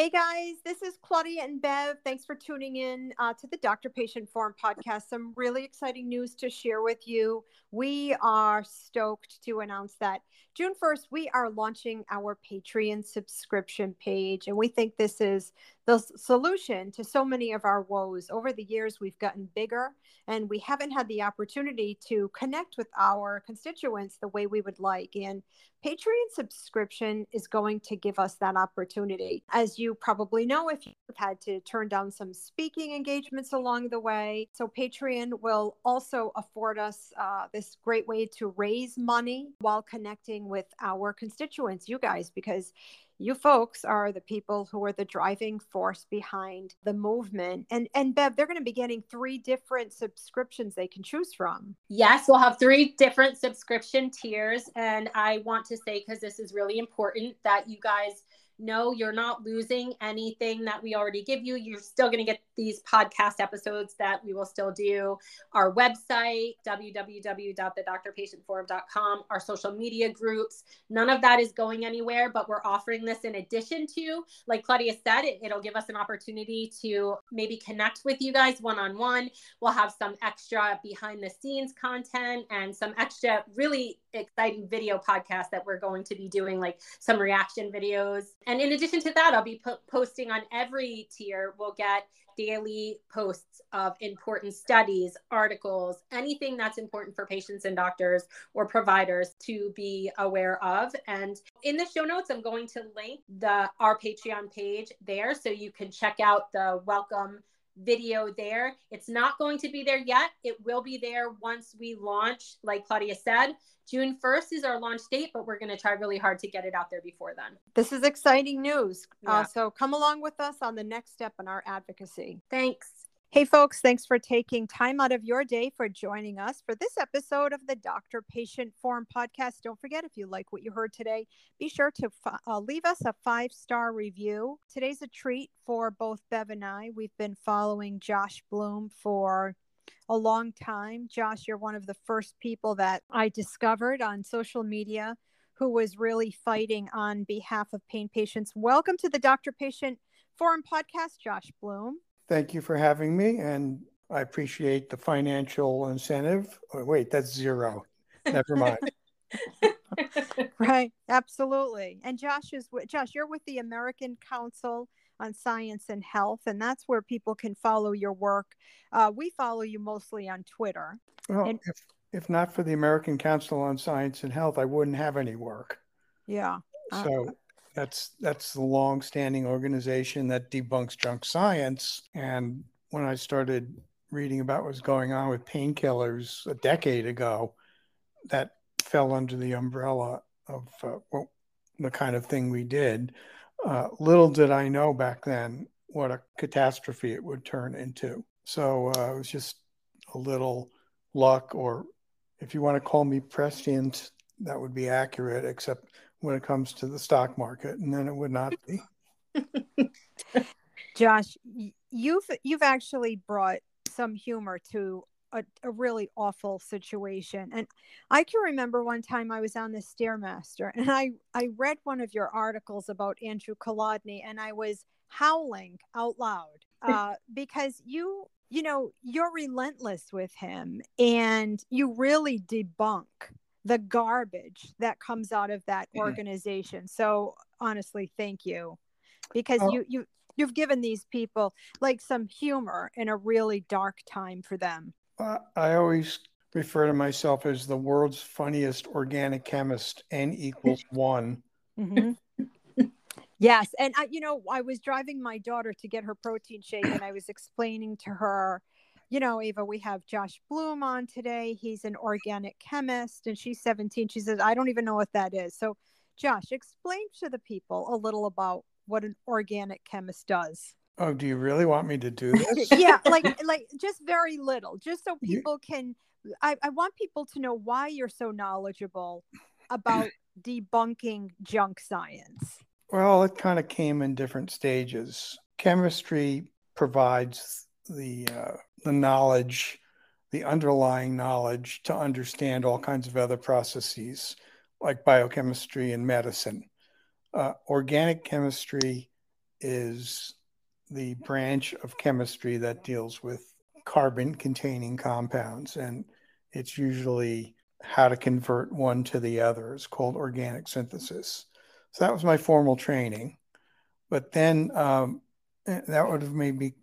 Hey guys, this is Claudia and Bev. Thanks for tuning in uh, to the Doctor Patient Forum podcast. Some really exciting news to share with you. We are stoked to announce that June 1st, we are launching our Patreon subscription page. And we think this is the solution to so many of our woes. Over the years, we've gotten bigger and we haven't had the opportunity to connect with our constituents the way we would like. And Patreon subscription is going to give us that opportunity. As you probably know, if you've had to turn down some speaking engagements along the way, so Patreon will also afford us uh, this great way to raise money while connecting with our constituents, you guys, because you folks are the people who are the driving force behind the movement. And and Bev, they're going to be getting three different subscriptions they can choose from. Yes, we'll have three different subscription tiers. And I want to say, because this is really important, that you guys no, you're not losing anything that we already give you. You're still going to get these podcast episodes that we will still do. Our website, www.thedoctorpatientforum.com, our social media groups. None of that is going anywhere, but we're offering this in addition to, like Claudia said, it, it'll give us an opportunity to maybe connect with you guys one on one. We'll have some extra behind the scenes content and some extra really exciting video podcast that we're going to be doing, like some reaction videos and in addition to that, I'll be po- posting on every tier. We'll get daily posts of important studies, articles, anything that's important for patients and doctors or providers to be aware of. And in the show notes, I'm going to link the our Patreon page there so you can check out the welcome video there. It's not going to be there yet. It will be there once we launch, like Claudia said. June 1st is our launch date, but we're going to try really hard to get it out there before then. This is exciting news. Yeah. Uh, so come along with us on the next step in our advocacy. Thanks. Hey, folks, thanks for taking time out of your day for joining us for this episode of the Doctor Patient Forum podcast. Don't forget, if you like what you heard today, be sure to uh, leave us a five star review. Today's a treat for both Bev and I. We've been following Josh Bloom for a long time. Josh, you're one of the first people that I discovered on social media who was really fighting on behalf of pain patients. Welcome to the Doctor Patient Forum podcast, Josh Bloom. Thank you for having me, and I appreciate the financial incentive. Oh, wait, that's zero. Never mind. right, absolutely. And Josh is Josh. You're with the American Council on Science and Health, and that's where people can follow your work. Uh, we follow you mostly on Twitter. Well, and, if if not for the American Council on Science and Health, I wouldn't have any work. Yeah. So uh, that's that's the long-standing organization that debunks junk science. And when I started reading about what was going on with painkillers a decade ago, that fell under the umbrella of uh, well, the kind of thing we did. Uh, little did I know back then what a catastrophe it would turn into. So uh, it was just a little luck, or if you want to call me prescient, that would be accurate, except when it comes to the stock market, and then it would not be. Josh, you've you've actually brought some humor to a, a, really awful situation. And I can remember one time I was on the Stairmaster and I, I read one of your articles about Andrew Kolodny and I was howling out loud uh, because you, you know, you're relentless with him and you really debunk the garbage that comes out of that mm-hmm. organization. So honestly, thank you because oh. you you you've given these people like some humor in a really dark time for them. I always refer to myself as the world's funniest organic chemist. N equals one. Mm-hmm. yes, and I, you know, I was driving my daughter to get her protein shake, and I was explaining to her you know, Ava, we have Josh Bloom on today. He's an organic chemist and she's 17. She says, I don't even know what that is. So, Josh, explain to the people a little about what an organic chemist does. Oh, do you really want me to do this? yeah, like like just very little, just so You- people can. I, I want people to know why you're so knowledgeable about debunking junk science. Well, it kind of came in different stages. Chemistry provides the uh, the knowledge, the underlying knowledge to understand all kinds of other processes like biochemistry and medicine. Uh, organic chemistry is the branch of chemistry that deals with carbon containing compounds, and it's usually how to convert one to the other. It's called organic synthesis. So that was my formal training. But then um, eh, that would have made me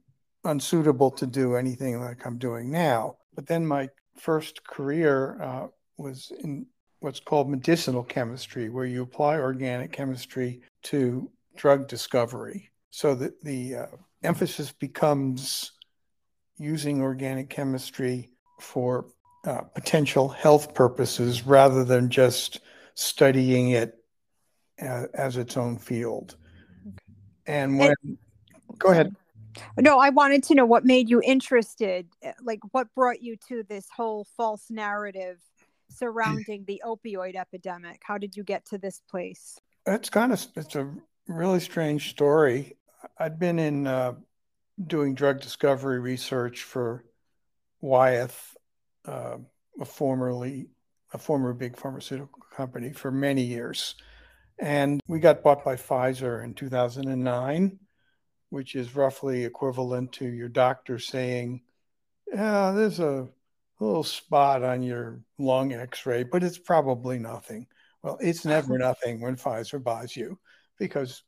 unsuitable to do anything like I'm doing now. But then my first career uh, was in what's called medicinal chemistry, where you apply organic chemistry to drug discovery. So that the uh, emphasis becomes using organic chemistry for uh, potential health purposes rather than just studying it as, as its own field. And when, go ahead. No, I wanted to know what made you interested, eh, like what brought you to this whole false narrative surrounding the opioid epidemic. How did you get to this place? It's kind of it's a really strange story. I'd been in uh, doing drug discovery research for Wyeth, uh, a formerly a former big pharmaceutical company, for many years, and we got bought by Pfizer in 2009, which is roughly equivalent to your doctor saying, "Yeah, there's a little spot on your lung X-ray, but it's probably nothing." Well, it's never nothing when Pfizer buys you because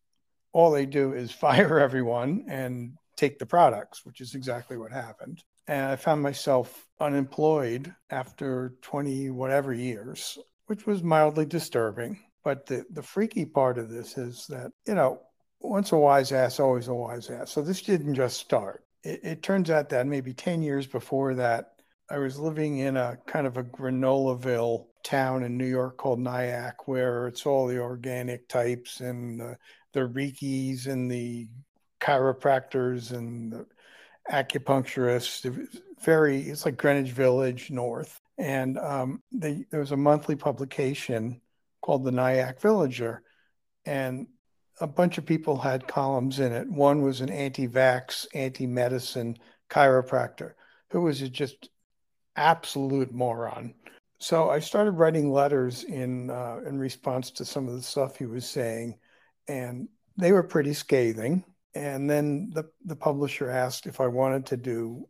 all they do is fire everyone and take the products, which is exactly what happened. And I found myself unemployed after 20 whatever years, which was mildly disturbing. But the, the freaky part of this is that, you know, once a wise ass, always a wise ass. So this didn't just start. It, it turns out that maybe 10 years before that, I was living in a kind of a Granolaville town in New York called Nyack, where it's all the organic types and the, the Reikis and the chiropractors and the acupuncturists. Very, it's like Greenwich Village North. And um, they, there was a monthly publication called the Nyack Villager. And a bunch of people had columns in it. One was an anti vax, anti medicine chiropractor who was just absolute moron. So I started writing letters in uh, in response to some of the stuff he was saying, and they were pretty scathing. And then the the publisher asked if I wanted to do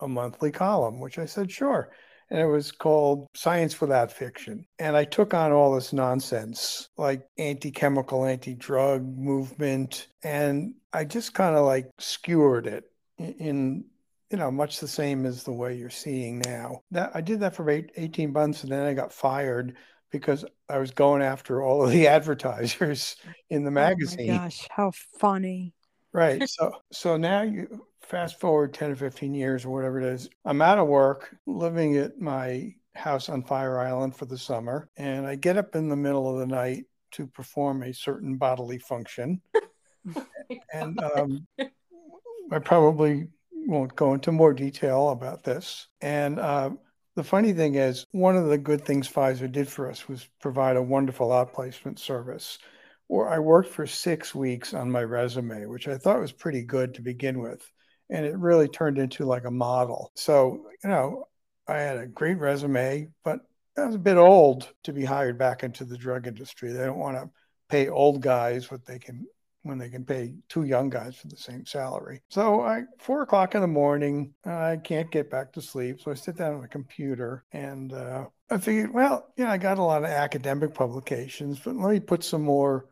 a monthly column, which I said sure. And it was called Science Without Fiction. And I took on all this nonsense, like anti chemical, anti drug movement. And I just kind of like skewered it in you know, much the same as the way you're seeing now. That I did that for eight, 18 months and then I got fired because I was going after all of the advertisers in the oh magazine. Oh gosh, how funny. Right. So so now you fast forward 10 or 15 years or whatever it is. I'm out of work, living at my house on Fire Island for the summer, and I get up in the middle of the night to perform a certain bodily function. and um, I probably won't go into more detail about this. And uh, the funny thing is, one of the good things Pfizer did for us was provide a wonderful outplacement service where I worked for six weeks on my resume, which I thought was pretty good to begin with. And it really turned into like a model. So, you know, I had a great resume, but I was a bit old to be hired back into the drug industry. They don't want to pay old guys what they can when they can pay two young guys for the same salary. So I four o'clock in the morning, I can't get back to sleep. So I sit down on the computer and uh, I figured, well, you know, I got a lot of academic publications, but let me put some more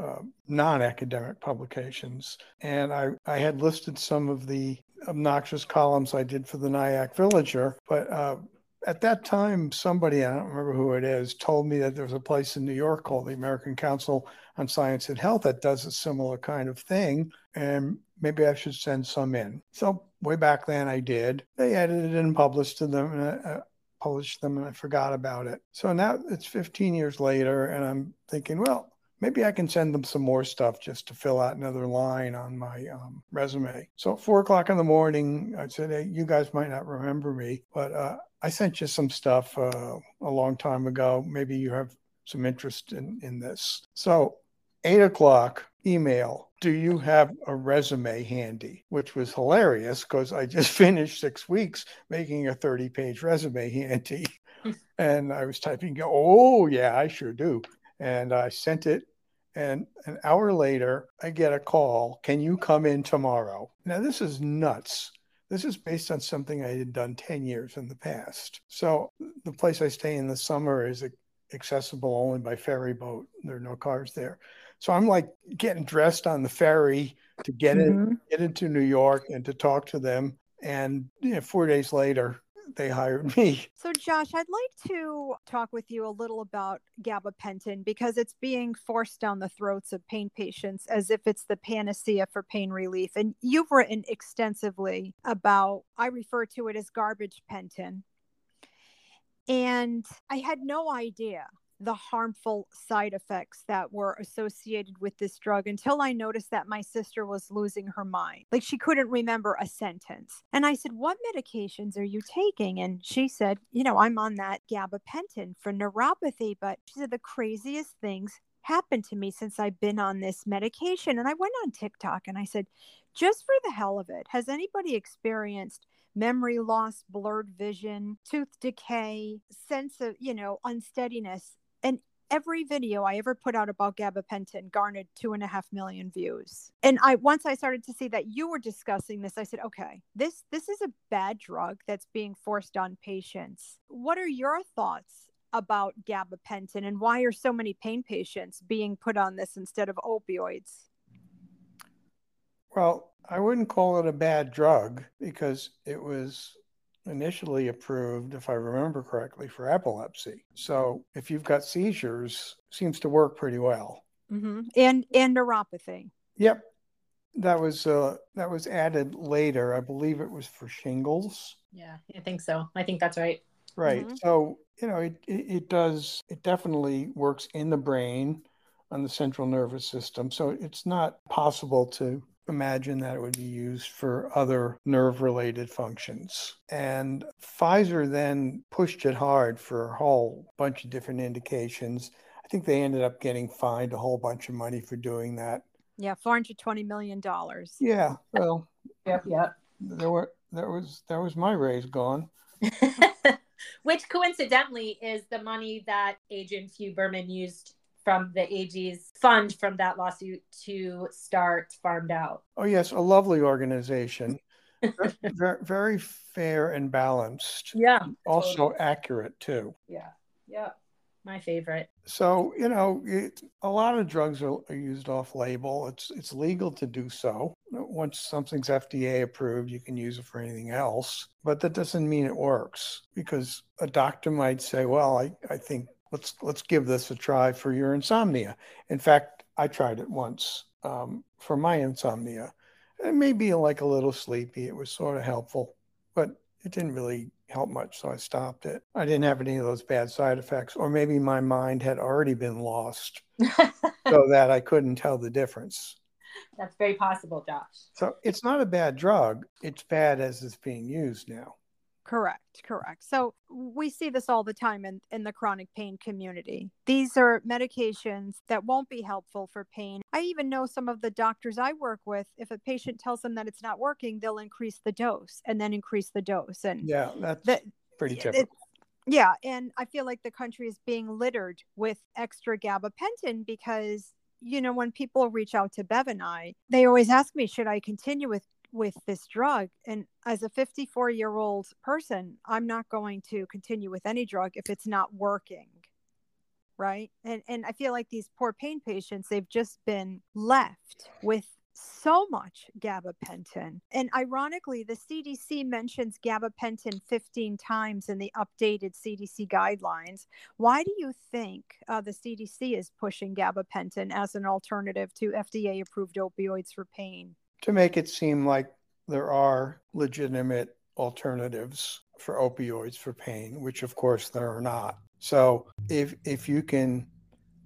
uh, non-academic publications. And I, I had listed some of the obnoxious columns I did for the Nyack Villager, but uh, at that time, somebody, I don't remember who it is, told me that there's a place in New York called the American Council on Science and Health that does a similar kind of thing. And maybe I should send some in. So way back then I did. They edited and published them and I, uh, published them and I forgot about it. So now it's 15 years later and I'm thinking, well, maybe I can send them some more stuff just to fill out another line on my um, resume. So at four o'clock in the morning, I said, Hey, you guys might not remember me, but uh, I sent you some stuff uh, a long time ago. Maybe you have some interest in, in this. So eight o'clock, email. Do you have a resume handy? Which was hilarious because I just finished six weeks making a 30 page resume handy. and I was typing, oh, yeah, I sure do. And I sent it. And an hour later, I get a call. Can you come in tomorrow? Now, this is nuts. This is based on something I had done 10 years in the past. So, the place I stay in the summer is accessible only by ferry boat. There are no cars there. So I'm like getting dressed on the ferry to get mm-hmm. in, get into New York and to talk to them. And you know, four days later, they hired me. So, Josh, I'd like to talk with you a little about gabapentin because it's being forced down the throats of pain patients as if it's the panacea for pain relief. And you've written extensively about, I refer to it as garbage pentin. And I had no idea the harmful side effects that were associated with this drug until I noticed that my sister was losing her mind. Like she couldn't remember a sentence. And I said, What medications are you taking? And she said, You know, I'm on that gabapentin for neuropathy. But she said, The craziest things happened to me since I've been on this medication. And I went on TikTok and I said, Just for the hell of it, has anybody experienced memory loss, blurred vision, tooth decay, sense of, you know, unsteadiness and every video I ever put out about gabapentin garnered two and a half million views. And I once I started to see that you were discussing this, I said, okay, this this is a bad drug that's being forced on patients. What are your thoughts about gabapentin and why are so many pain patients being put on this instead of opioids? Well, I wouldn't call it a bad drug because it was initially approved, if I remember correctly, for epilepsy. So if you've got seizures, seems to work pretty well. Mm-hmm. And and neuropathy. Yep, that was uh, that was added later. I believe it was for shingles. Yeah, I think so. I think that's right. Right. Mm-hmm. So you know, it, it it does. It definitely works in the brain on the central nervous system. So it's not possible to imagine that it would be used for other nerve related functions. And Pfizer then pushed it hard for a whole bunch of different indications. I think they ended up getting fined a whole bunch of money for doing that. Yeah, four hundred twenty million dollars. Yeah, well, yeah, yeah. There were there was there was my raise gone. Which coincidentally is the money that Adrian Fugh-Berman used from the AG's fund from that lawsuit to start PharmedOut. Oh, yes, a lovely organization. very, very fair and balanced. Yeah. Also totally. accurate, too. Yeah. Yeah. My favorite. So, you know, it, a lot of drugs are, are used off label. It's it's legal to do so. Once something's FDA approved, you can use it for anything else. But that doesn't mean it works because a doctor might say, well, I, I think let's let's give this a try for your insomnia. In fact, I tried it once um, for my insomnia. It may be like a little sleepy. It was sort of helpful, but it didn't really help much, so I stopped it. I didn't have any of those bad side effects, or maybe my mind had already been lost, so that I couldn't tell the difference. That's very possible, Josh. So it's not a bad drug. It's bad as it's being used now. Correct, correct. So we see this all the time in, in the chronic pain community. These are medications that won't be helpful for pain. I even know some of the doctors I work with, if a patient tells them that it's not working, they'll increase the dose and then increase the dose. And yeah, that's the, pretty typical. Yeah, and I feel like the country is being littered with extra gabapentin because you know, when people reach out to Bev and I, they always ask me, should I continue with with this drug. And as a 54 year old person, I'm not going to continue with any drug if it's not working. Right. And, and I feel like these poor pain patients, they've just been left with so much gabapentin. And ironically, the CDC mentions gabapentin 15 times in the updated CDC guidelines. Why do you think uh, the CDC is pushing gabapentin as an alternative to FDA approved opioids for pain? To make it seem like there are legitimate alternatives for opioids for pain, which of course there are not. So if if you can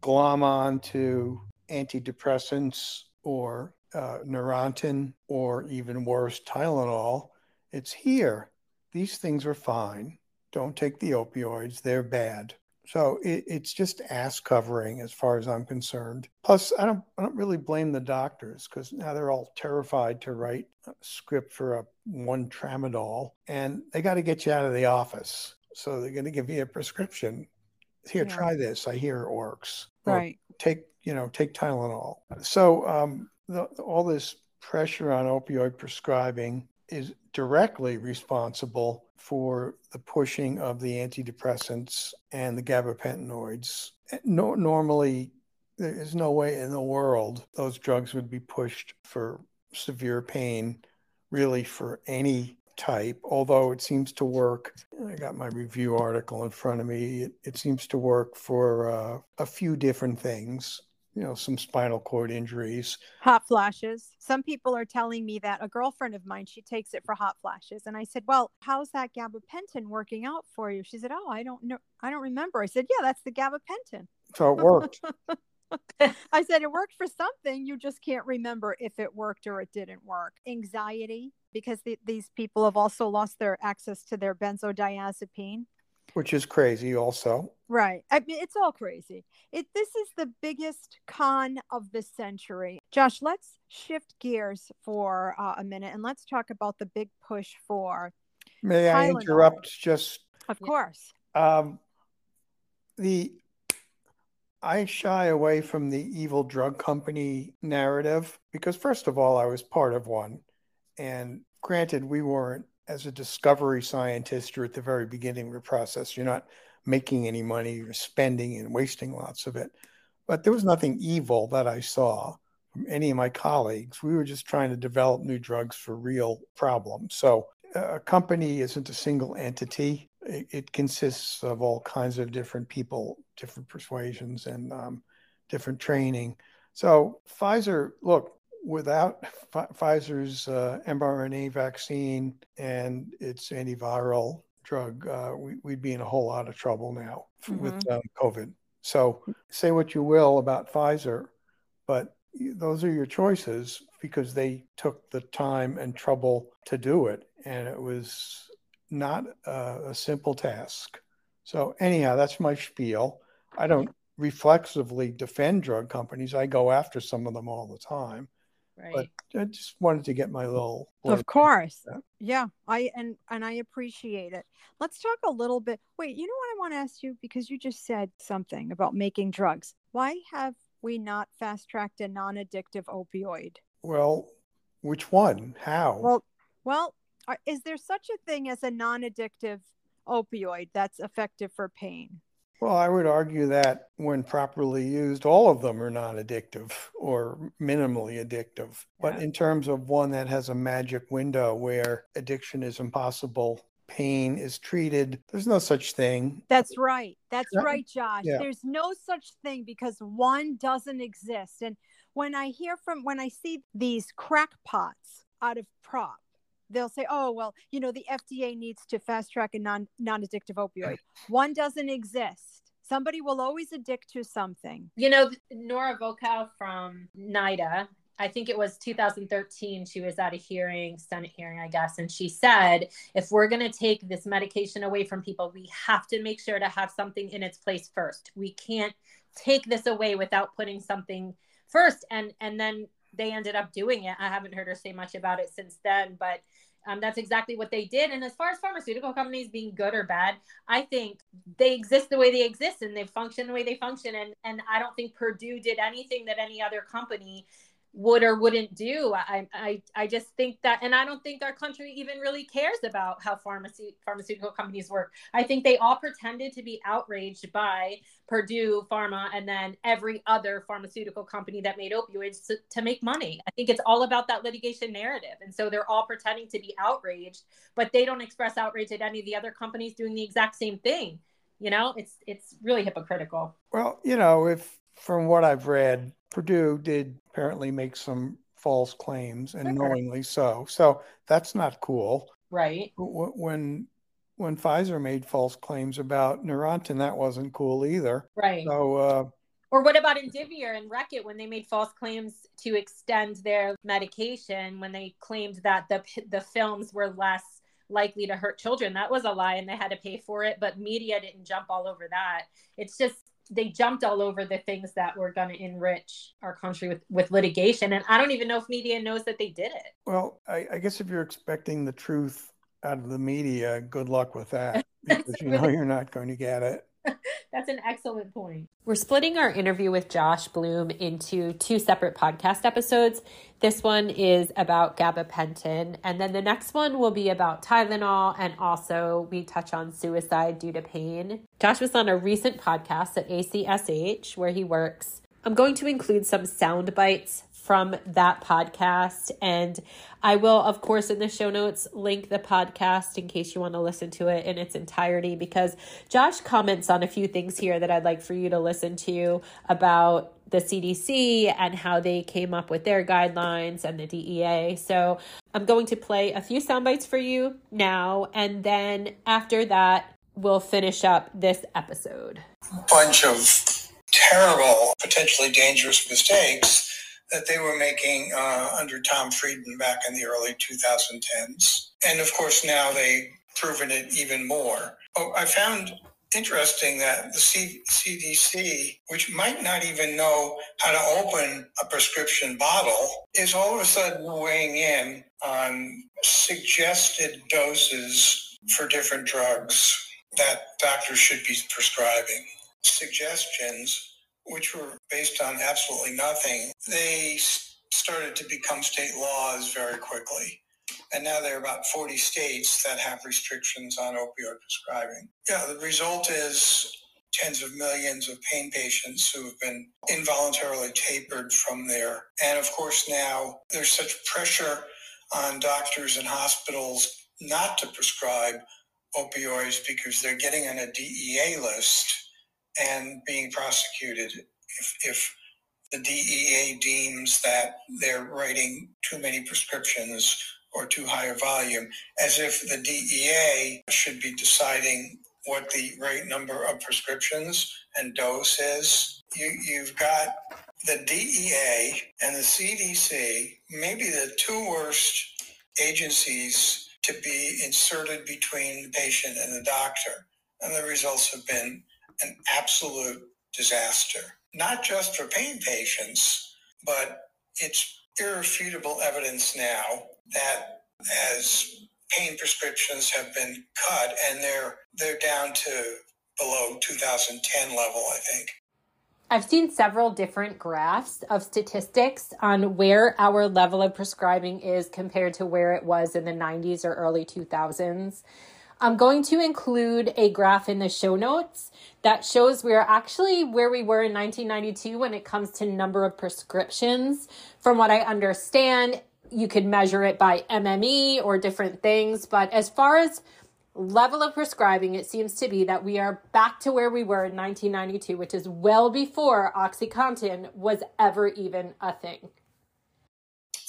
glom on to antidepressants or uh, Neurontin or even worse, Tylenol. It's here. These things are fine. Don't take the opioids, they're bad. So it, it's just ass covering as far as I'm concerned. Plus, I don't, I don't really blame the doctors because now they're all terrified to write a script for a one tramadol and they got to get you out of the office. So they're going to give you a prescription. Here, yeah. try this. I hear it works. Right. Or take, you know, take Tylenol. So um, the, all this pressure on opioid prescribing is directly responsible for the pushing of the antidepressants and the gabapentinoids. No, normally, there is no way in the world those drugs would be pushed for severe pain, really for any type, although it seems to work. I got my review article in front of me. It, it seems to work for uh, a few different things you know, some spinal cord injuries. Hot flashes. Some people are telling me that a girlfriend of mine, she takes it for hot flashes. And I said, Well, how's that gabapentin working out for you? She said, Oh, I don't know. I don't remember. I said, Yeah, that's the gabapentin. So it worked. I said, It worked for something. You just can't remember if it worked or it didn't work. Anxiety, because the, these people have also lost their access to their benzodiazepine which is crazy also right i mean it's all crazy it this is the biggest con of the century josh let's shift gears for uh, a minute and let's talk about the big push for may Tylenol. i interrupt just of course um, the I shy away from the evil drug company narrative because, first of all, I was part of one. And granted, we weren't as a discovery scientist, you're at the very beginning of the process. You're not making any money, you're spending and wasting lots of it. But there was nothing evil that I saw from any of my colleagues. We were just trying to develop new drugs for real problems. So a company isn't a single entity. It, it consists of all kinds of different people, different persuasions, and um, different training. So Pfizer, look, without Pfizer's uh, mRNA vaccine and its antiviral drug, uh, we, would be in a whole lot of trouble now mm-hmm. with um, COVID. So say what you will about Pfizer, but those are your choices because they took the time and trouble to do it. And it was not a, a simple task. So, anyhow, that's my spiel. I don't reflexively defend drug companies. I go after some of them all the time. Right. But I just wanted to get my little. Of course. Yeah. I and and I appreciate it. Let's talk a little bit. Wait, you know what I want to ask you because you just said something about making drugs. Why have we not fast tracked a non-addictive opioid? Well, which one? How? Well, well, is there such a thing as a non-addictive opioid that's effective for pain? Well, I would argue that when properly used, all of them are non addictive or minimally addictive. Yeah. But in terms of one that has a magic window where addiction is impossible, pain is treated, there's no such thing. That's right. That's yeah. right, Josh. Yeah. There's no such thing because one doesn't exist. And when I hear from, when I see these crackpots out of PROP, they'll say, "Oh, well, you know, the FDA needs to fast track a non non-addictive opioid. One doesn't exist. Somebody will always addict to something." You know, Nora Volkow from NIDA, I think it was 2013, she was at a hearing, Senate hearing, I guess, and she said, if we're going to take this medication away from people, we have to make sure to have something in its place first. We can't take this away without putting something first and and then they ended up doing it. I haven't heard her say much about it since then, but um, that's exactly what they did. And as far as pharmaceutical companies being good or bad, I think they exist the way they exist and they function the way they function. And and I don't think Purdue did anything that any other company would or wouldn't do. I, I, I just think that, and I don't think our country even really cares about how pharmacy, pharmaceutical companies work. I think they all pretended to be outraged by Purdue Pharma and then every other pharmaceutical company that made opioids to, to make money. I think it's all about that litigation narrative. And so they're all pretending to be outraged, but they don't express outrage at any of the other companies doing the exact same thing. You know, it's it's really hypocritical. Well, you know, if from what I've read, Purdue did apparently make some false claims and knowingly so. So that's not cool. Right. When when Pfizer made false claims about Neurontin, that wasn't cool either. Right. So uh, Or what about Indivior and Reckitt when they made false claims to extend their medication when they claimed that the the films were less likely to hurt children? That was a lie and they had to pay for it, but media didn't jump all over that. It's just they jumped all over the things that were going to enrich our country with, with litigation. And I don't even know if media knows that they did it. Well, I, I guess if you're expecting the truth out of the media, good luck with that because you know you're not going to get it. That's an excellent point. We're splitting our interview with Josh Bloom into two separate podcast episodes. This one is about gabapentin, and then the next one will be about Tylenol, and also we touch on suicide due to pain. Josh was on a recent podcast at ACSH where he works. I'm going to include some sound bites from that podcast. And I will, of course, in the show notes, link the podcast in case you want to listen to it in its entirety because Josh comments on a few things here that I'd like for you to listen to about the CDC and how they came up with their guidelines and the DEA. So I'm going to play a few sound bites for you now. And then after that, we'll finish up this episode. Bunch of terrible, potentially dangerous mistakes that they were making uh, under Tom Frieden back in the early 2010s. And of course, now they've proven it even more. Oh, I found interesting that the C- CDC, which might not even know how to open a prescription bottle, is all of a sudden weighing in on suggested doses for different drugs that doctors should be prescribing. Suggestions which were based on absolutely nothing, they started to become state laws very quickly. And now there are about 40 states that have restrictions on opioid prescribing. Yeah, the result is tens of millions of pain patients who have been involuntarily tapered from there. And of course, now there's such pressure on doctors and hospitals not to prescribe opioids because they're getting on a DEA list and being prosecuted if, if the DEA deems that they're writing too many prescriptions or too high a volume, as if the DEA should be deciding what the right number of prescriptions and dose is. You, you've got the DEA and the CDC, maybe the two worst agencies to be inserted between the patient and the doctor. And the results have been an absolute disaster, not just for pain patients, but it's irrefutable evidence now that as pain prescriptions have been cut and they're they're down to below 2010 level, I think. I've seen several different graphs of statistics on where our level of prescribing is compared to where it was in the 90s or early 2000s. I'm going to include a graph in the show notes that shows we're actually where we were in 1992 when it comes to number of prescriptions. From what I understand, you could measure it by MME or different things, but as far as level of prescribing, it seems to be that we are back to where we were in 1992, which is well before OxyContin was ever even a thing.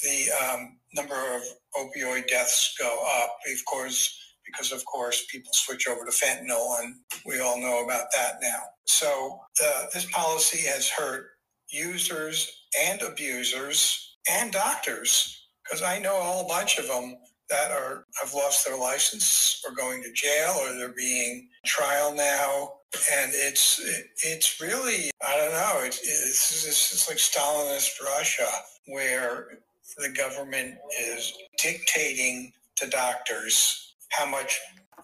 The um, number of opioid deaths go up. Of course, because of course people switch over to fentanyl and we all know about that now. So uh, this policy has hurt users and abusers and doctors because I know a whole bunch of them that are have lost their license or going to jail or they're being trial now and it's it, it's really I don't know it's it's, it's like Stalinist Russia where the government is dictating to doctors how much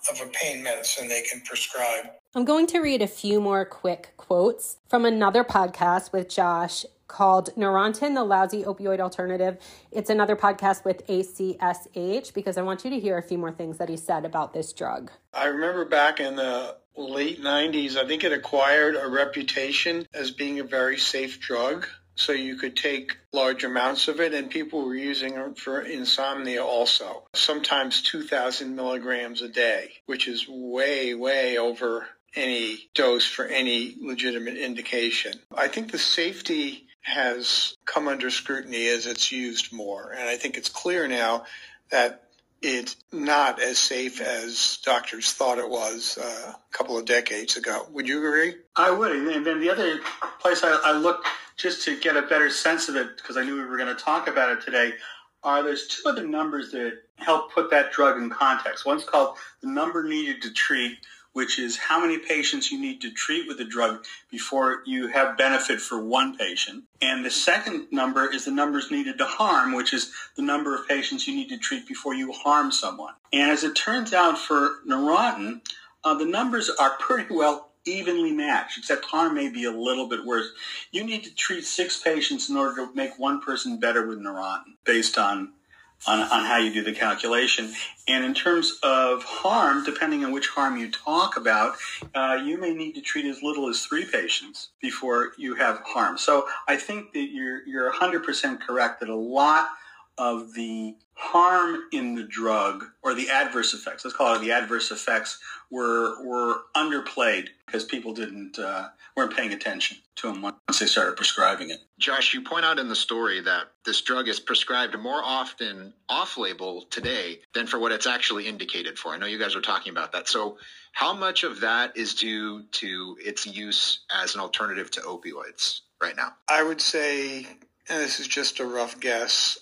of a pain medicine they can prescribe. I'm going to read a few more quick quotes from another podcast with Josh called Neurontin, the Lousy Opioid Alternative. It's another podcast with ACSH because I want you to hear a few more things that he said about this drug. I remember back in the late 90s, I think it acquired a reputation as being a very safe drug so you could take large amounts of it and people were using it for insomnia also sometimes 2000 milligrams a day which is way way over any dose for any legitimate indication i think the safety has come under scrutiny as it's used more and i think it's clear now that it's not as safe as doctors thought it was uh, a couple of decades ago. Would you agree? I would. And then the other place I, I looked just to get a better sense of it, because I knew we were going to talk about it today, are there's two other numbers that help put that drug in context. One's called the number needed to treat, which is how many patients you need to treat with the drug before you have benefit for one patient. And the second number is the numbers needed to harm, which is the number of patients you need to treat before you harm someone. And as it turns out for Neurontin, uh, the numbers are pretty well evenly matched, except harm may be a little bit worse. You need to treat six patients in order to make one person better with Neurontin based on on, on how you do the calculation. And in terms of harm, depending on which harm you talk about, uh, you may need to treat as little as three patients before you have harm. So I think that you're, you're 100% correct that a lot of the harm in the drug or the adverse effects, let's call it the adverse effects, were were underplayed because people didn't uh, weren't paying attention to them once they started prescribing it. Josh, you point out in the story that this drug is prescribed more often off-label today than for what it's actually indicated for. I know you guys were talking about that. So, how much of that is due to its use as an alternative to opioids right now? I would say, and this is just a rough guess,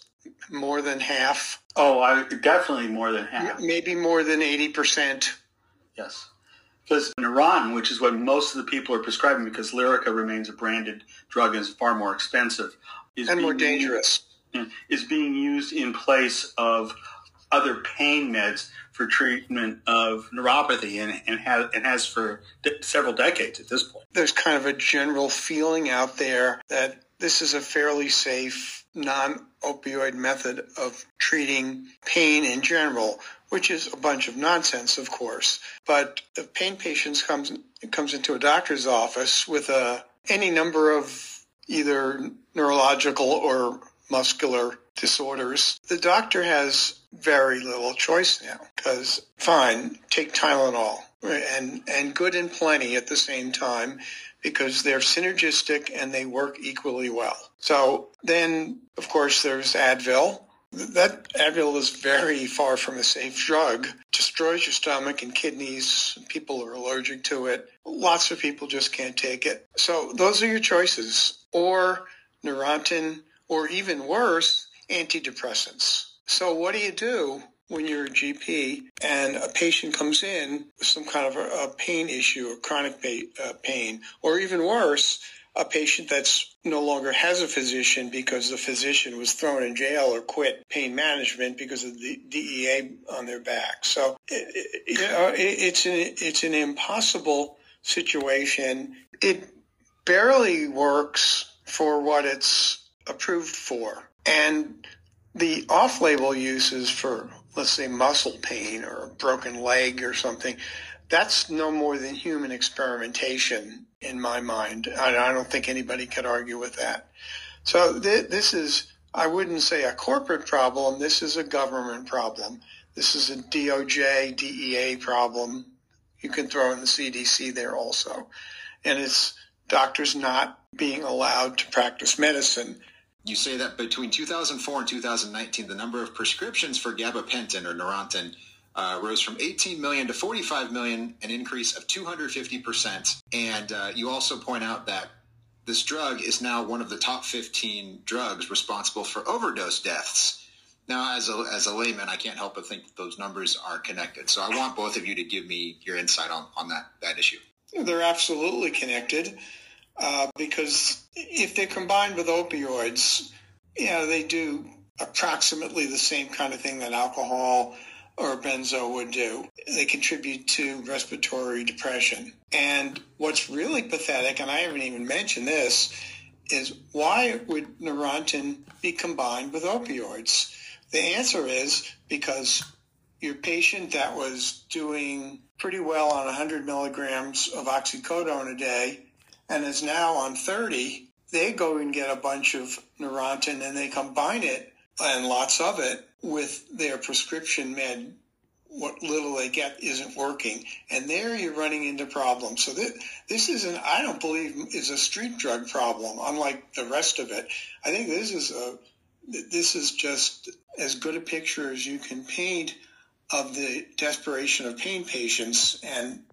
more than half. Oh, I definitely more than half. Maybe more than 80%. Yes. Because Neurontin, which is what most of the people are prescribing because Lyrica remains a branded drug and is far more expensive. Is and more dangerous. Used, is being used in place of other pain meds for treatment of neuropathy and, and, has, and has for de- several decades at this point. There's kind of a general feeling out there that this is a fairly safe non-opioid method of treating pain in general, which is a bunch of nonsense, of course. But the pain patient comes comes into a doctor's office with a any number of either neurological or muscular disorders. The doctor has very little choice now because fine, take Tylenol and and good and plenty at the same time because they're synergistic and they work equally well. So then, of course, there's Advil. That Advil is very far from a safe drug. Destroys your stomach and kidneys. People are allergic to it. Lots of people just can't take it. So those are your choices. Or Neurontin, or even worse, antidepressants. So what do you do when you're a GP and a patient comes in with some kind of a, pain issue or chronic uh, pain, or even worse, a patient that's no longer has a physician because the physician was thrown in jail or quit pain management because of the DEA on their back. So it, it, it's an it's an impossible situation. It barely works for what it's approved for, and the off-label uses for let's say muscle pain or a broken leg or something, that's no more than human experimentation in my mind. I, I don't think anybody could argue with that. So th- this is, I wouldn't say a corporate problem. This is a government problem. This is a DOJ, DEA problem. You can throw in the CDC there also. And it's doctors not being allowed to practice medicine you say that between 2004 and 2019, the number of prescriptions for gabapentin or Neurontin uh, rose from 18 million to 45 million, an increase of 250%. And uh, you also point out that this drug is now one of the top 15 drugs responsible for overdose deaths. Now, as a, as a layman, I can't help but think that those numbers are connected. So I want both of you to give me your insight on, on that, that issue. They're absolutely connected uh, because if they're combined with opioids, you know, they do approximately the same kind of thing that alcohol or benzo would do. They contribute to respiratory depression. And what's really pathetic, and I haven't even mentioned this, is why would Neurontin be combined with opioids? The answer is because your patient that was doing pretty well on 100 milligrams of oxycodone a day and is now on 30, they go and get a bunch of Neurontin and they combine it and lots of it with their prescription med. What little they get isn't working. And there you're running into problems. So this, this isn't, I don't believe, is a street drug problem, unlike the rest of it. I think this is a, this is just as good a picture as you can paint of the desperation of pain patients and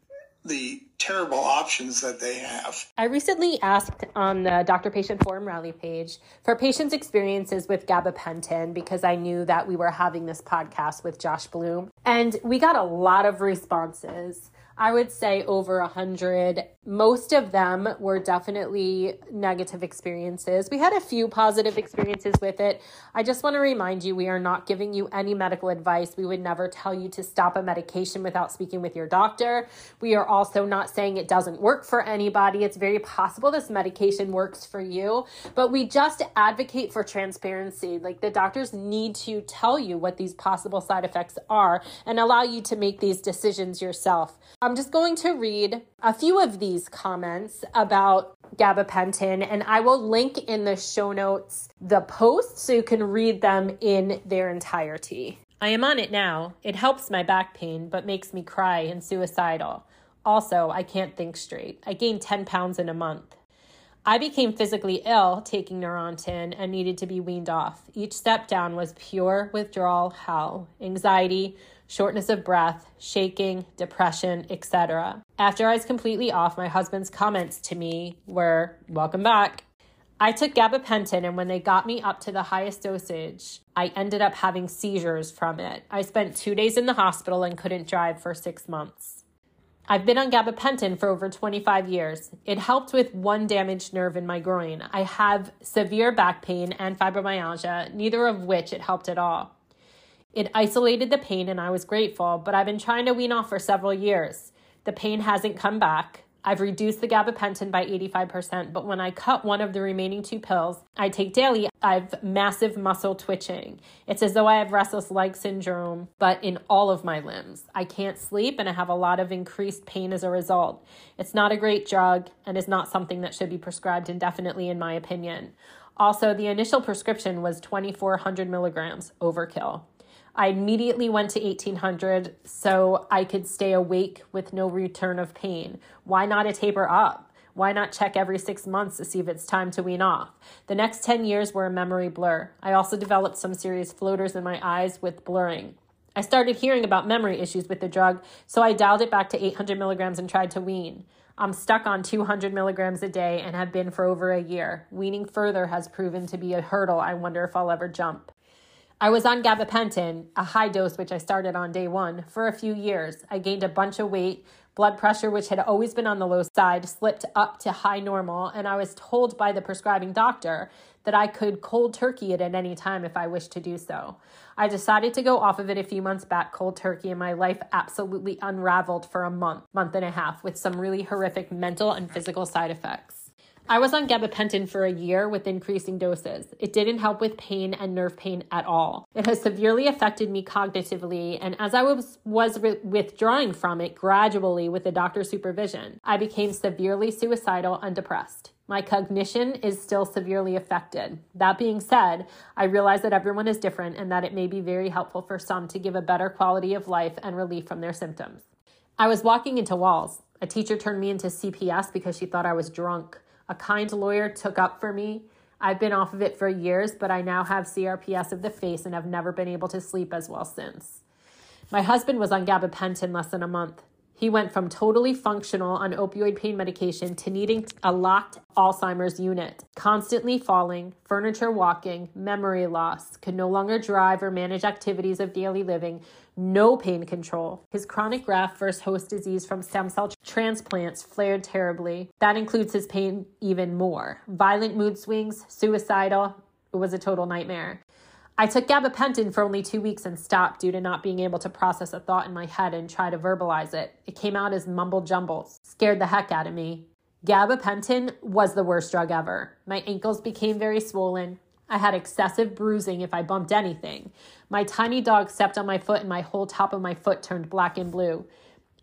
the terrible options that they have. I recently asked on the Doctor Patient Forum Rally page for patients' experiences with gabapentin because I knew that we were having this podcast with Josh Bloom. And we got a lot of responses. I would say over a hundred. Most of them were definitely negative experiences. We had a few positive experiences with it. I just want to remind you we are not giving you any medical advice. We would never tell you to stop a medication without speaking with your doctor. We are also not saying it doesn't work for anybody. It's very possible this medication works for you, but we just advocate for transparency. Like the doctors need to tell you what these possible side effects are and allow you to make these decisions yourself. I'm just going to read a few of these comments about gabapentin, and I will link in the show notes the posts so you can read them in their entirety. I am on it now. It helps my back pain, but makes me cry and suicidal. Also, I can't think straight. I gained 10 pounds in a month. I became physically ill taking Neurontin and needed to be weaned off. Each step down was pure withdrawal hell, anxiety, shortness of breath, shaking, depression, etc. After I was completely off, my husband's comments to me were, Welcome back. I took gabapentin, and when they got me up to the highest dosage, I ended up having seizures from it. I spent two days in the hospital and couldn't drive for six months. I've been on gabapentin for over 25 years. It helped with one damaged nerve in my groin. I have severe back pain and fibromyalgia, neither of which it helped at all. It isolated the pain and I was grateful, but I've been trying to wean off for several years. The pain hasn't come back. I've reduced the gabapentin by 85%, but when I cut one of the remaining two pills I take daily, I've massive muscle twitching. It's as though I have restless leg syndrome, but in all of my limbs. I can't sleep and I have a lot of increased pain as a result. It's not a great drug and is not something that should be prescribed indefinitely, in my opinion. Also, the initial prescription was 2400 milligrams, overkill. I immediately went to 1800 so I could stay awake with no return of pain. Why not a taper up? Why not check every six months to see if it's time to wean off? The next 10 years were a memory blur. I also developed some serious floaters in my eyes with blurring. I started hearing about memory issues with the drug, so I dialed it back to 800 milligrams and tried to wean. I'm stuck on 200 milligrams a day and have been for over a year. Weaning further has proven to be a hurdle I wonder if I'll ever jump. I was on gabapentin, a high dose which I started on day one, for a few years. I gained a bunch of weight. Blood pressure, which had always been on the low side, slipped up to high normal, and I was told by the prescribing doctor that I could cold turkey it at any time if I wished to do so. I decided to go off of it a few months back cold turkey, and my life absolutely unraveled for a month, month and a half, with some really horrific mental and physical side effects. I was on gabapentin for a year with increasing doses. It didn't help with pain and nerve pain at all. It has severely affected me cognitively, and as I was, was re- withdrawing from it gradually with the doctor's supervision, I became severely suicidal and depressed. My cognition is still severely affected. That being said, I realize that everyone is different and that it may be very helpful for some to give a better quality of life and relief from their symptoms. I was walking into walls. A teacher turned me into CPS because she thought I was drunk. A kind lawyer took up for me. I've been off of it for years, but I now have CRPS of the face and have never been able to sleep as well since. My husband was on gabapentin less than a month. He went from totally functional on opioid pain medication to needing a locked Alzheimer's unit, constantly falling, furniture walking, memory loss, could no longer drive or manage activities of daily living, no pain control. His chronic graft versus host disease from stem cell transplants flared terribly. That includes his pain even more. Violent mood swings, suicidal. It was a total nightmare. I took gabapentin for only two weeks and stopped due to not being able to process a thought in my head and try to verbalize it. It came out as mumble jumbles, scared the heck out of me. Gabapentin was the worst drug ever. My ankles became very swollen. I had excessive bruising if I bumped anything. My tiny dog stepped on my foot and my whole top of my foot turned black and blue.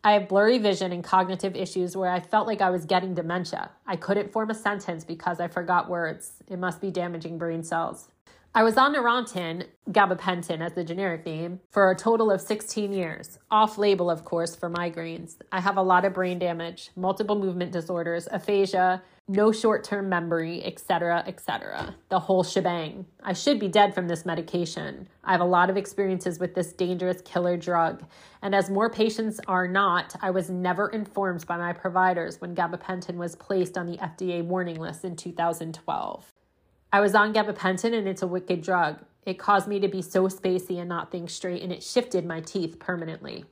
I have blurry vision and cognitive issues where I felt like I was getting dementia. I couldn't form a sentence because I forgot words. It must be damaging brain cells. I was on Neurontin, gabapentin as the generic name, for a total of 16 years. Off label, of course, for migraines. I have a lot of brain damage, multiple movement disorders, aphasia, no short term memory, etc., etc. The whole shebang. I should be dead from this medication. I have a lot of experiences with this dangerous killer drug. And as more patients are not, I was never informed by my providers when gabapentin was placed on the FDA warning list in 2012. I was on gabapentin and it's a wicked drug. It caused me to be so spacey and not think straight, and it shifted my teeth permanently.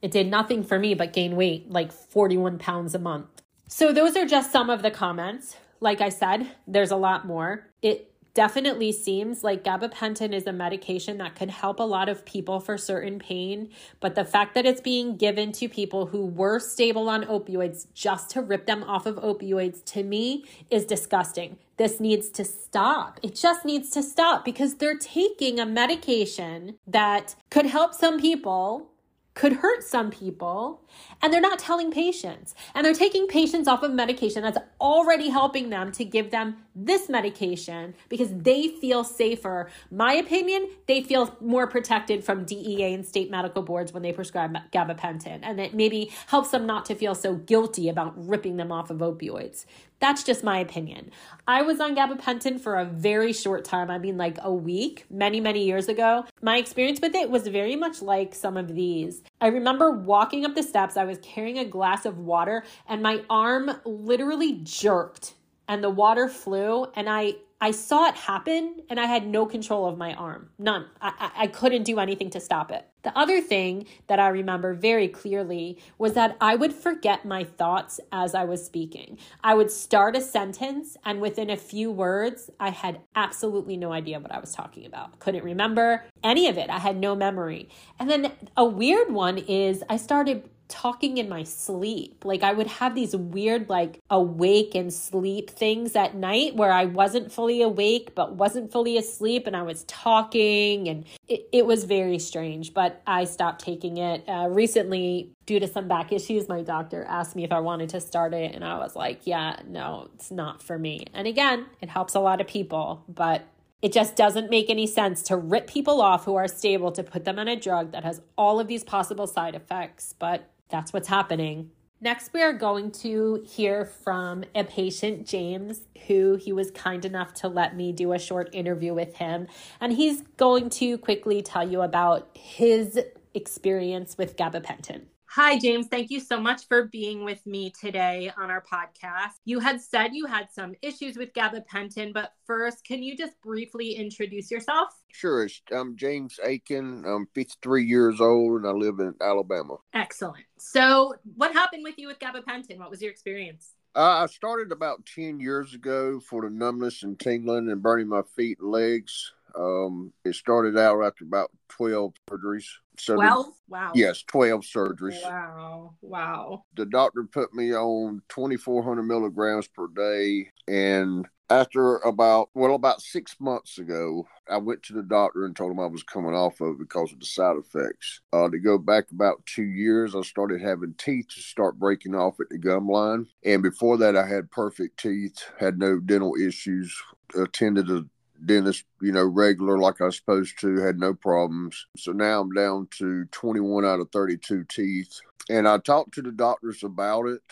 It did nothing for me but gain weight, like 41 pounds a month. So, those are just some of the comments. Like I said, there's a lot more. It definitely seems like gabapentin is a medication that could help a lot of people for certain pain, but the fact that it's being given to people who were stable on opioids just to rip them off of opioids to me is disgusting. This needs to stop. It just needs to stop because they're taking a medication that could help some people could hurt some people and they're not telling patients. And they're taking patients off of medication that's already helping them to give them this medication because they feel safer. My opinion they feel more protected from DEA and state medical boards when they prescribe gabapentin. And it maybe helps them not to feel so guilty about ripping them off of opioids that's just my opinion. I was on gabapentin for a very short time. I mean, like a week, many, many years ago. My experience with it was very much like some of these. I remember walking up the steps, I was carrying a glass of water, and my arm literally jerked and the water flew and I I saw it happen and I had no control of my arm. None. I, I couldn't do anything to stop it. The other thing that I remember very clearly was that I would forget my thoughts as I was speaking. I would start a sentence and within a few words, I had absolutely no idea what I was talking about. Couldn't remember any of it. I had no memory. And then a weird one is I started talking in my sleep. Like I would have these weird like awake and sleep things at night where I wasn't fully awake but wasn't fully asleep and I was talking and it, it was very strange, but I stopped taking it. Uh, recently, due to some back issues, my doctor asked me if I wanted to start it and I was like, yeah, no, it's not for me. And again, it helps a lot of people, but it just doesn't make any sense to rip people off who are stable to put them on a drug that has all of these possible side effects. But that's what's happening. Next, we are going to hear from a patient, James, who he was kind enough to let me do a short interview with him. And he's going to quickly tell you about his experience with gabapentin. Hi, James. Thank you so much for being with me today on our podcast. You had said you had some issues with gabapentin, but first, can you just briefly introduce yourself? Sure. I'm James Aiken. I'm 53 years old and I live in Alabama. Excellent. So, what happened with you with gabapentin? What was your experience? Uh, I started about 10 years ago for the numbness and tingling and burning my feet and legs. Um, it started out after about 12 surgeries. So 12? Wow. Yes, 12 surgeries. Wow. Wow. The doctor put me on 2,400 milligrams per day. And after about, well, about six months ago, I went to the doctor and told him I was coming off of it because of the side effects. Uh, to go back about two years, I started having teeth to start breaking off at the gum line. And before that, I had perfect teeth, had no dental issues, attended a dentist, you know, regular like I was supposed to, had no problems. So now I'm down to 21 out of 32 teeth. And I talked to the doctors about it,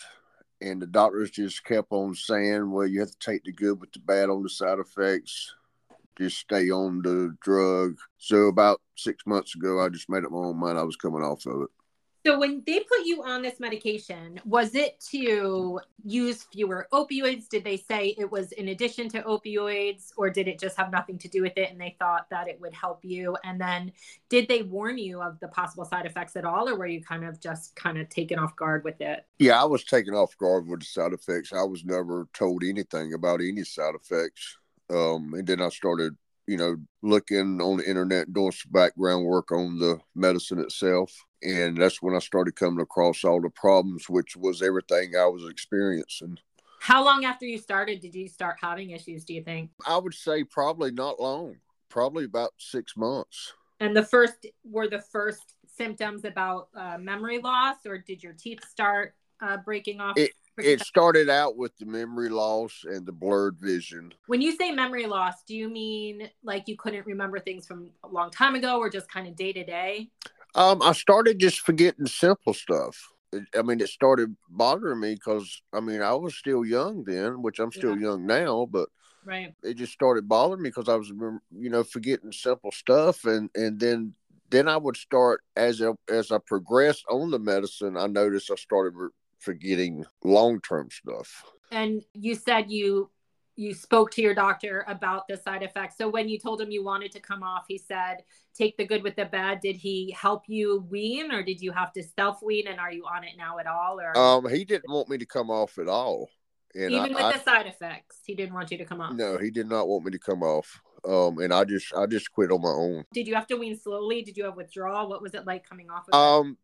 and the doctors just kept on saying, well, you have to take the good with the bad on the side effects. Just stay on the drug. So about six months ago, I just made up my own mind I was coming off of it. So when they put you on this medication, was it to use fewer opioids? Did they say it was in addition to opioids or did it just have nothing to do with it and they thought that it would help you? And then did they warn you of the possible side effects at all or were you kind of just kind of taken off guard with it? Yeah, I was taken off guard with the side effects. I was never told anything about any side effects. Um, and then I started you know, looking on the internet, doing some background work on the medicine itself. And that's when I started coming across all the problems, which was everything I was experiencing. How long after you started did you start having issues, do you think? I would say probably not long, probably about six months. And the first were the first symptoms about uh, memory loss, or did your teeth start uh, breaking off? It, It started out with the memory loss and the blurred vision. When you say memory loss, do you mean like you couldn't remember things from a long time ago or just kind of day to day? Um, I started just forgetting simple stuff. I mean, it started bothering me because I mean, I was still young then, which I'm still yeah. young now, but right, it just started bothering me because I was, you know, forgetting simple stuff, and and then then I would start as I, as I progressed on the medicine. I noticed I started forgetting long term stuff. And you said you you spoke to your doctor about the side effects. So when you told him you wanted to come off, he said, take the good with the bad. Did he help you wean or did you have to self wean? And are you on it now at all? Or um, he didn't want me to come off at all. And even I, with I, the side effects, he didn't want you to come off. No, he did not want me to come off. Um, and I just I just quit on my own. Did you have to wean slowly? Did you have withdrawal? What was it like coming off? Of um,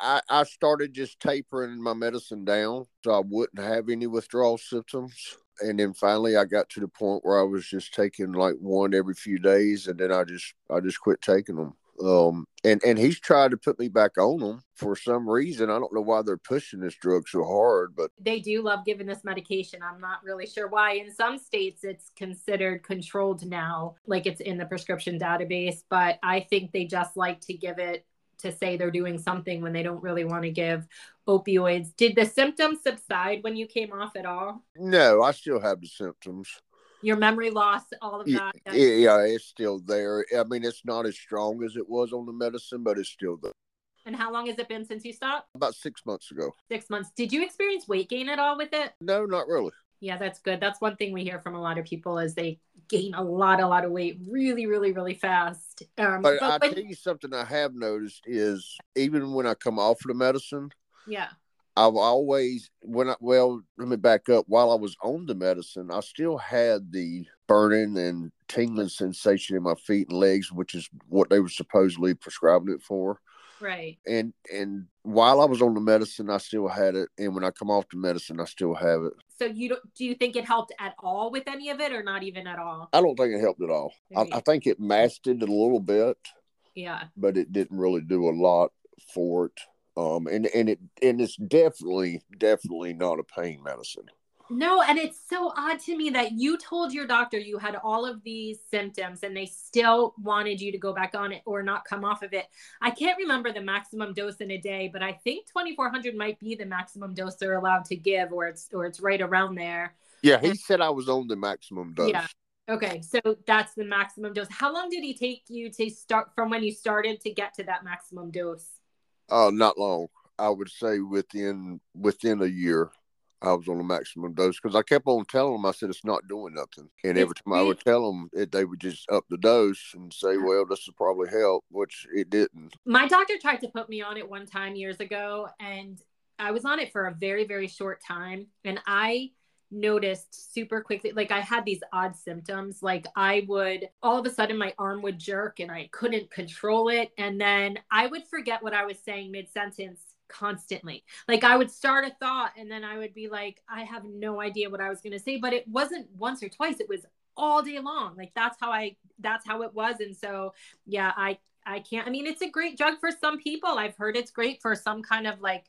I, I started just tapering my medicine down so I wouldn't have any withdrawal symptoms and then finally I got to the point where I was just taking like one every few days, and then I just I just quit taking them. Um, and and he's tried to put me back on them for some reason. I don't know why they're pushing this drug so hard, but they do love giving this medication. I'm not really sure why. In some states, it's considered controlled now, like it's in the prescription database. But I think they just like to give it to say they're doing something when they don't really want to give opioids. Did the symptoms subside when you came off at all? No, I still have the symptoms. Your memory loss, all of that. Yeah, yeah, it's still there. I mean, it's not as strong as it was on the medicine, but it's still there. And how long has it been since you stopped? About six months ago. Six months. Did you experience weight gain at all with it? No, not really. Yeah, that's good. That's one thing we hear from a lot of people is they gain a lot, a lot of weight really, really, really fast. Um, but, but I tell you something I have noticed is even when I come off the medicine, yeah, I've always when I well let me back up. While I was on the medicine, I still had the burning and tingling sensation in my feet and legs, which is what they were supposedly prescribing it for. Right. And and while I was on the medicine, I still had it, and when I come off the medicine, I still have it. So you don't, do you think it helped at all with any of it, or not even at all? I don't think it helped at all. I, I, think it masked it a little bit. Yeah. But it didn't really do a lot for it. Um, and and it and it's definitely definitely not a pain medicine. No, and it's so odd to me that you told your doctor you had all of these symptoms and they still wanted you to go back on it or not come off of it. I can't remember the maximum dose in a day, but I think 2400 might be the maximum dose they're allowed to give or it's or it's right around there. Yeah, he and, said I was on the maximum dose. Yeah. Okay, so that's the maximum dose. How long did he take you to start from when you started to get to that maximum dose? Oh, uh, not long. I would say within within a year. I was on the maximum dose because I kept on telling them I said it's not doing nothing, and every time I would tell them it, they would just up the dose and say, "Well, this will probably help," which it didn't. My doctor tried to put me on it one time years ago, and I was on it for a very very short time, and I noticed super quickly like i had these odd symptoms like i would all of a sudden my arm would jerk and i couldn't control it and then i would forget what i was saying mid sentence constantly. Like I would start a thought and then I would be like, I have no idea what I was going to say, but it wasn't once or twice. It was all day long. Like that's how I, that's how it was. And so, yeah, I, I can't, I mean, it's a great drug for some people. I've heard it's great for some kind of like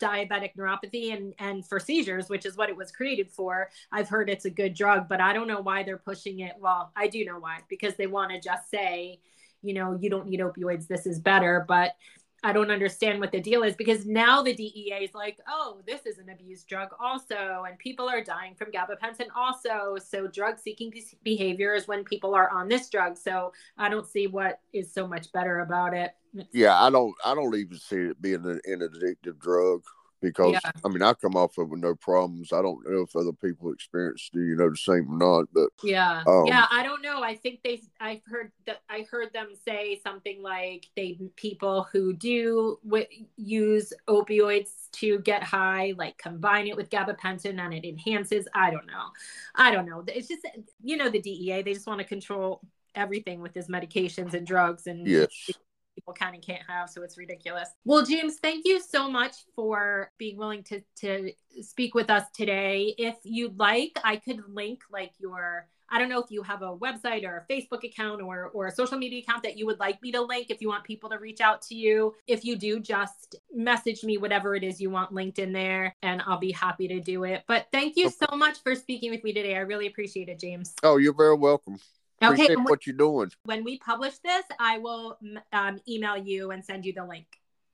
diabetic neuropathy and, and for seizures, which is what it was created for. I've heard it's a good drug, but I don't know why they're pushing it. Well, I do know why, because they want to just say, you know, you don't need opioids. This is better. But I don't understand what the deal is because now the DEA is like, oh, this is an abused drug also, and people are dying from gabapentin also. So drug seeking behavior is when people are on this drug. So I don't see what is so much better about it. Yeah, I don't. I don't even see it being an, an addictive drug because yeah. I mean I come off of it with no problems. I don't know if other people experience do you know the same or not, but yeah, um, yeah, I don't know. I think they I've heard that I heard them say something like they people who do w- use opioids to get high, like combine it with gabapentin and it enhances. I don't know, I don't know. It's just you know the DEA they just want to control everything with his medications and drugs and yes people can and can't have. So it's ridiculous. Well, James, thank you so much for being willing to to speak with us today. If you'd like, I could link like your I don't know if you have a website or a Facebook account or, or a social media account that you would like me to link if you want people to reach out to you. If you do, just message me whatever it is you want linked in there and I'll be happy to do it. But thank you so much for speaking with me today. I really appreciate it, James. Oh, you're very welcome. Appreciate Okay, and what you're doing. When we publish this, I will um, email you and send you the link.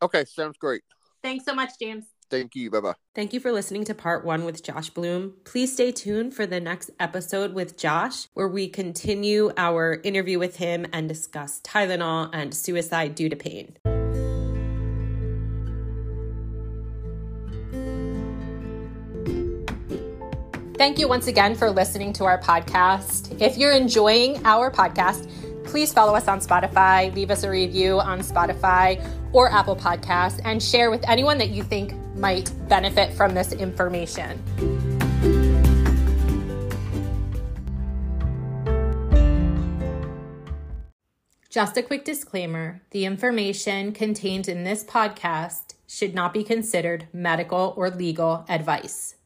Okay, sounds great. Thanks so much, James. Thank you. Bye bye. Thank you for listening to part one with Josh Bloom. Please stay tuned for the next episode with Josh, where we continue our interview with him and discuss Tylenol and suicide due to pain. Thank you once again for listening to our podcast. If you're enjoying our podcast, please follow us on Spotify, leave us a review on Spotify or Apple Podcasts, and share with anyone that you think might benefit from this information. Just a quick disclaimer the information contained in this podcast should not be considered medical or legal advice.